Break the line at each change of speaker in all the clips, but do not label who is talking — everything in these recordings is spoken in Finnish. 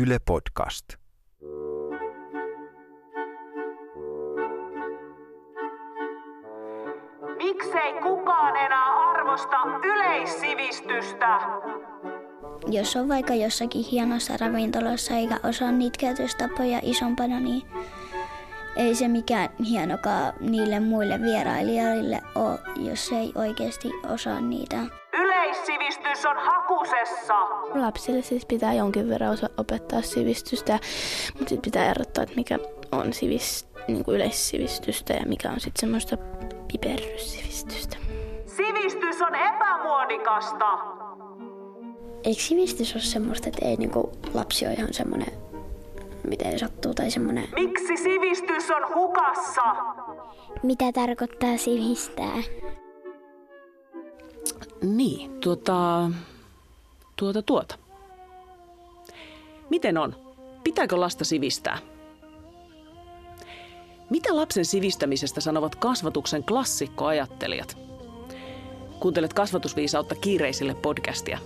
Yle Podcast.
Miksei kukaan enää arvosta yleissivistystä?
Jos on vaikka jossakin hienossa ravintolassa eikä osaa niitä käytöstapoja isompana, niin ei se mikään hienokaan niille muille vierailijoille ole, jos ei oikeasti osaa niitä.
Yleissivistys on hakusessa.
Lapsille siis pitää jonkin verran osa opettaa sivistystä, mutta sitten pitää erottaa, että mikä on sivis, niin kuin yleissivistystä ja mikä on sitten semmoista piperryssivistystä.
Sivistys on epämuodikasta.
Eikö sivistys ole semmoista, että ei niinku lapsi ole ihan semmoinen, miten sattuu, tai semmoinen...
Miksi sivistys on hukassa?
Mitä tarkoittaa sivistää?
Niin, tuota, tuota, tuota. Miten on? Pitääkö lasta sivistää? Mitä lapsen sivistämisestä sanovat kasvatuksen klassikkoajattelijat? Kuuntelet kasvatusviisautta kiireisille podcastia.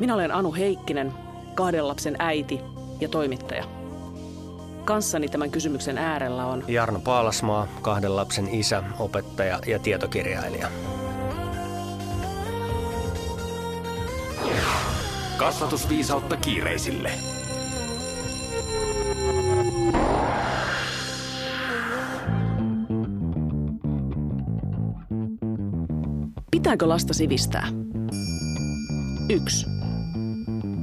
Minä olen Anu Heikkinen, kahden lapsen äiti ja toimittaja. Kanssani tämän kysymyksen äärellä on
Jarno Paalasmaa, kahden lapsen isä, opettaja ja tietokirjailija.
Kasvatusviisautta kiireisille.
Pitääkö lasta sivistää? Yksi.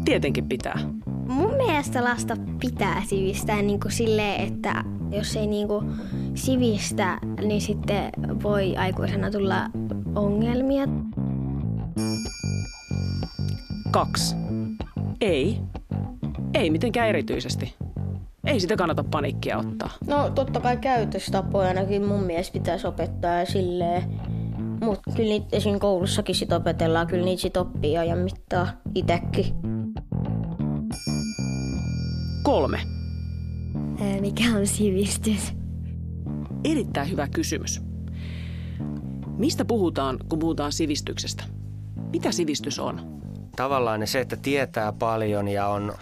Tietenkin pitää.
Mun mielestä lasta pitää sivistää niin kuin silleen, että jos ei niin kuin sivistä, niin sitten voi aikuisena tulla ongelmia.
Kaksi. Ei. Ei mitenkään erityisesti. Ei sitä kannata paniikkia ottaa.
No totta kai käytöstapoja ainakin mun mielestä pitäisi opettaa ja silleen. Mutta kyllä niitä esim. koulussakin sit opetellaan, kyllä niitä sit oppii ajan mittaa itekin.
Kolme.
Mikä on sivistys?
Erittäin hyvä kysymys. Mistä puhutaan, kun puhutaan sivistyksestä? Mitä sivistys on?
Tavallaan se, että tietää paljon ja on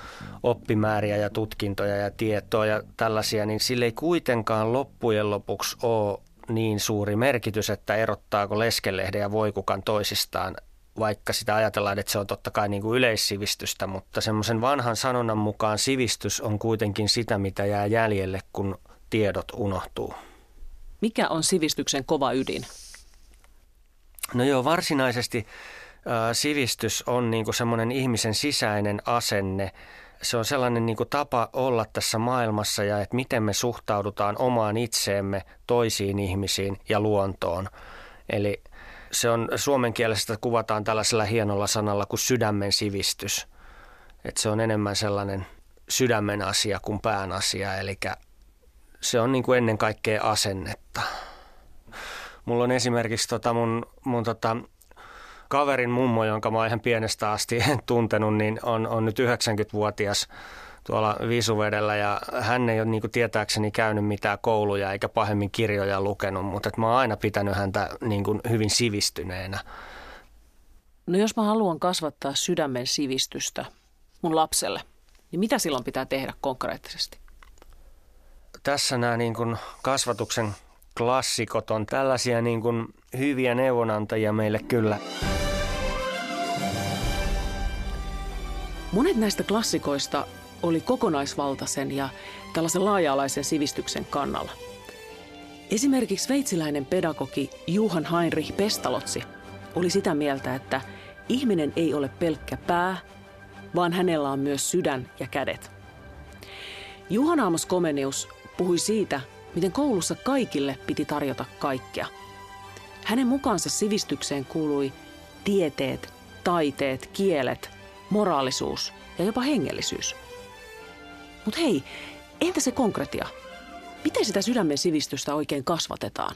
oppimääriä ja tutkintoja ja tietoa ja tällaisia, niin sille ei kuitenkaan loppujen lopuksi ole niin suuri merkitys, että erottaako leskelehden ja voikukan toisistaan, vaikka sitä ajatellaan, että se on totta kai niin kuin yleissivistystä, mutta semmoisen vanhan sanonnan mukaan sivistys on kuitenkin sitä, mitä jää jäljelle, kun tiedot unohtuu.
Mikä on sivistyksen kova ydin?
No joo, varsinaisesti sivistys on niin kuin semmoinen ihmisen sisäinen asenne. Se on sellainen niin kuin tapa olla tässä maailmassa ja että miten me suhtaudutaan omaan itseemme, toisiin ihmisiin ja luontoon. Eli se on suomen kielessä kuvataan tällaisella hienolla sanalla kuin sydämen sivistys. Että se on enemmän sellainen sydämen asia kuin pään asia, eli se on niin kuin ennen kaikkea asennetta. Mulla on esimerkiksi tota mun, mun tota kaverin mummo, jonka mä oon ihan pienestä asti tuntenut, niin on, on nyt 90-vuotias tuolla Visuvedellä ja hän ei ole niin kuin tietääkseni käynyt mitään kouluja eikä pahemmin kirjoja lukenut, mutta että mä oon aina pitänyt häntä niin kuin hyvin sivistyneenä.
No jos mä haluan kasvattaa sydämen sivistystä mun lapselle, niin mitä silloin pitää tehdä konkreettisesti?
Tässä nämä niin kuin kasvatuksen klassikot on tällaisia niin kuin hyviä neuvonantajia meille kyllä.
Monet näistä klassikoista oli kokonaisvaltaisen ja tällaisen laaja-alaisen sivistyksen kannalla. Esimerkiksi sveitsiläinen pedagogi Juhan Heinrich Pestalotsi oli sitä mieltä, että ihminen ei ole pelkkä pää, vaan hänellä on myös sydän ja kädet. Juhan Amos Komenius puhui siitä, miten koulussa kaikille piti tarjota kaikkea. Hänen mukaansa sivistykseen kuului tieteet, taiteet, kielet, moraalisuus ja jopa hengellisyys. Mutta hei, entä se konkretia? Miten sitä sydämen sivistystä oikein kasvatetaan?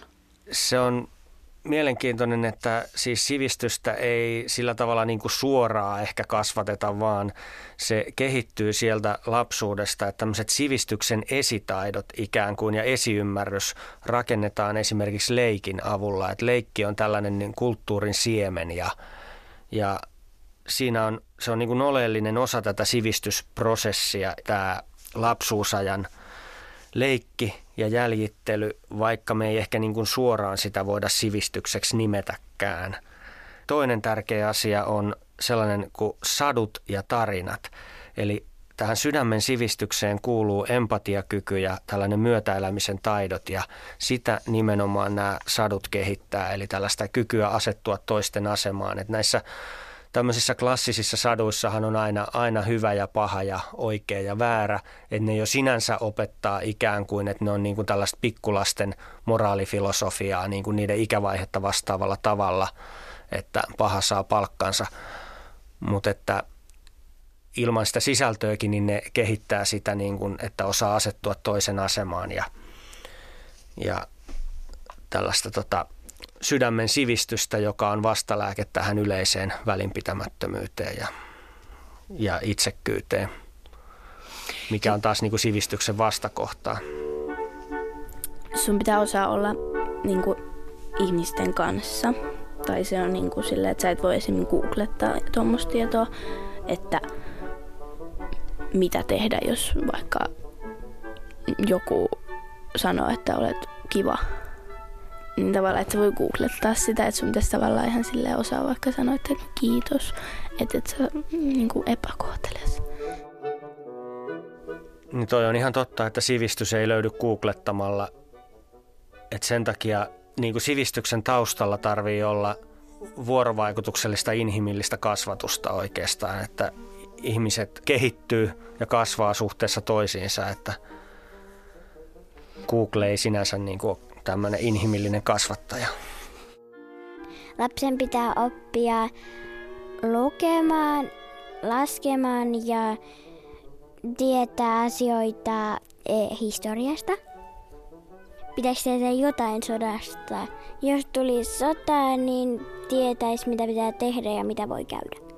Se on mielenkiintoinen, että siis sivistystä ei sillä tavalla niin kuin suoraa ehkä kasvateta, vaan se kehittyy sieltä lapsuudesta, että tämmöiset sivistyksen esitaidot ikään kuin ja esiymmärrys rakennetaan esimerkiksi leikin avulla. Että leikki on tällainen niin kulttuurin siemen ja, ja siinä on, se on niin kuin oleellinen osa tätä sivistysprosessia, tämä lapsuusajan leikki ja jäljittely, vaikka me ei ehkä niin kuin suoraan sitä voida sivistykseksi nimetäkään. Toinen tärkeä asia on sellainen kuin sadut ja tarinat. Eli tähän sydämen sivistykseen kuuluu empatiakyky ja tällainen myötäelämisen taidot ja sitä nimenomaan nämä sadut kehittää, eli tällaista kykyä asettua toisten asemaan. Että näissä tämmöisissä klassisissa saduissahan on aina, aina hyvä ja paha ja oikea ja väärä, että ne jo sinänsä opettaa ikään kuin, että ne on niin kuin tällaista pikkulasten moraalifilosofiaa niin kuin niiden ikävaihetta vastaavalla tavalla, että paha saa palkkansa, mutta että ilman sitä sisältöäkin, niin ne kehittää sitä, niin kuin, että osaa asettua toisen asemaan ja, ja tällaista tota, sydämen sivistystä, joka on vastalääke tähän yleiseen välinpitämättömyyteen ja, ja itsekkyyteen, mikä on taas niin kuin sivistyksen vastakohtaa.
Sun pitää osaa olla niin kuin, ihmisten kanssa. Tai se on niin kuin silleen, että sä et voi esimerkiksi googlettaa tuommoista tietoa, että mitä tehdä, jos vaikka joku sanoo, että olet kiva. Niin tavallaan, että sä voi googlettaa sitä, että sun pitäisi tavallaan ihan silleen osaa vaikka sanoa, että kiitos, että et sä niin kuin epäkohteles.
Niin toi on ihan totta, että sivistys ei löydy googlettamalla. Et sen takia niin kuin sivistyksen taustalla tarvii olla vuorovaikutuksellista inhimillistä kasvatusta oikeastaan, että ihmiset kehittyy ja kasvaa suhteessa toisiinsa, että Google ei sinänsä niin kuin ole tämmöinen inhimillinen kasvattaja.
Lapsen pitää oppia lukemaan, laskemaan ja tietää asioita eh, historiasta. Pitäisi tehdä jotain sodasta. Jos tulisi sota, niin tietäisi mitä pitää tehdä ja mitä voi käydä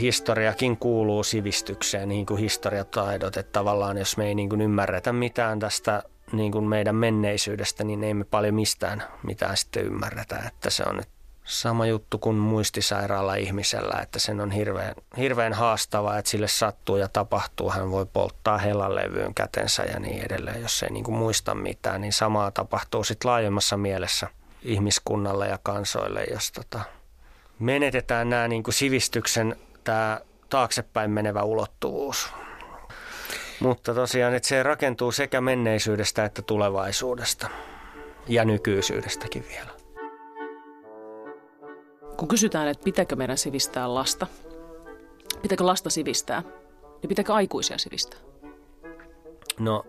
historiakin kuuluu sivistykseen, niin kuin historiataidot, että tavallaan jos me ei niin kuin ymmärretä mitään tästä niin kuin meidän menneisyydestä, niin ei me paljon mistään mitään sitten ymmärretä, että se on nyt sama juttu kuin muistisairaalla ihmisellä, että sen on hirveän, hirveän haastavaa, että sille sattuu ja tapahtuu. Hän voi polttaa levyyn kätensä ja niin edelleen, jos ei niin kuin muista mitään, niin samaa tapahtuu sitten laajemmassa mielessä ihmiskunnalle ja kansoille, jos tota, menetetään nämä niin kuin sivistyksen tämä taaksepäin menevä ulottuvuus. Mutta tosiaan, että se rakentuu sekä menneisyydestä että tulevaisuudesta ja nykyisyydestäkin vielä.
Kun kysytään, että pitääkö meidän sivistää lasta, pitääkö lasta sivistää, niin pitääkö aikuisia sivistää?
No,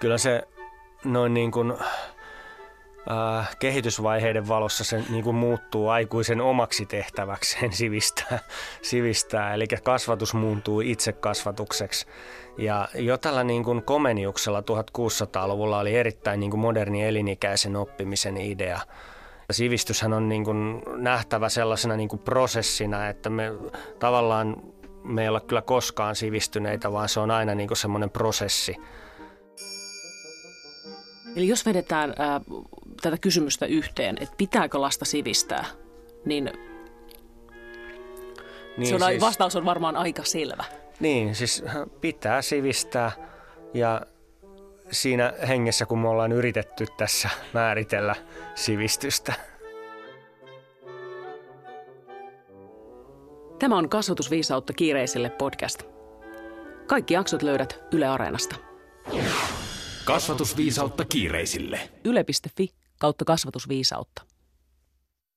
kyllä se noin niin kuin äh, kehitysvaiheiden valossa se niin kuin muuttuu aikuisen omaksi tehtäväkseen sivistää, sivistää. Eli kasvatus muuntuu itsekasvatukseksi. Ja jo tällä niin kuin Komeniuksella 1600-luvulla oli erittäin niin kuin moderni elinikäisen oppimisen idea. Sivistyshän on niin kuin nähtävä sellaisena niin kuin prosessina, että me tavallaan me ei olla kyllä koskaan sivistyneitä, vaan se on aina niin semmoinen prosessi.
Eli jos vedetään ää, tätä kysymystä yhteen, että pitääkö lasta sivistää, niin, niin se on, siis, vastaus on varmaan aika selvä.
Niin, siis pitää sivistää ja siinä hengessä, kun me ollaan yritetty tässä määritellä sivistystä.
Tämä on Kasvatusviisautta kiireisille podcast. Kaikki jaksot löydät Yle Areenasta.
Kasvatusviisautta kiireisille.
Yle.fi kautta kasvatusviisautta.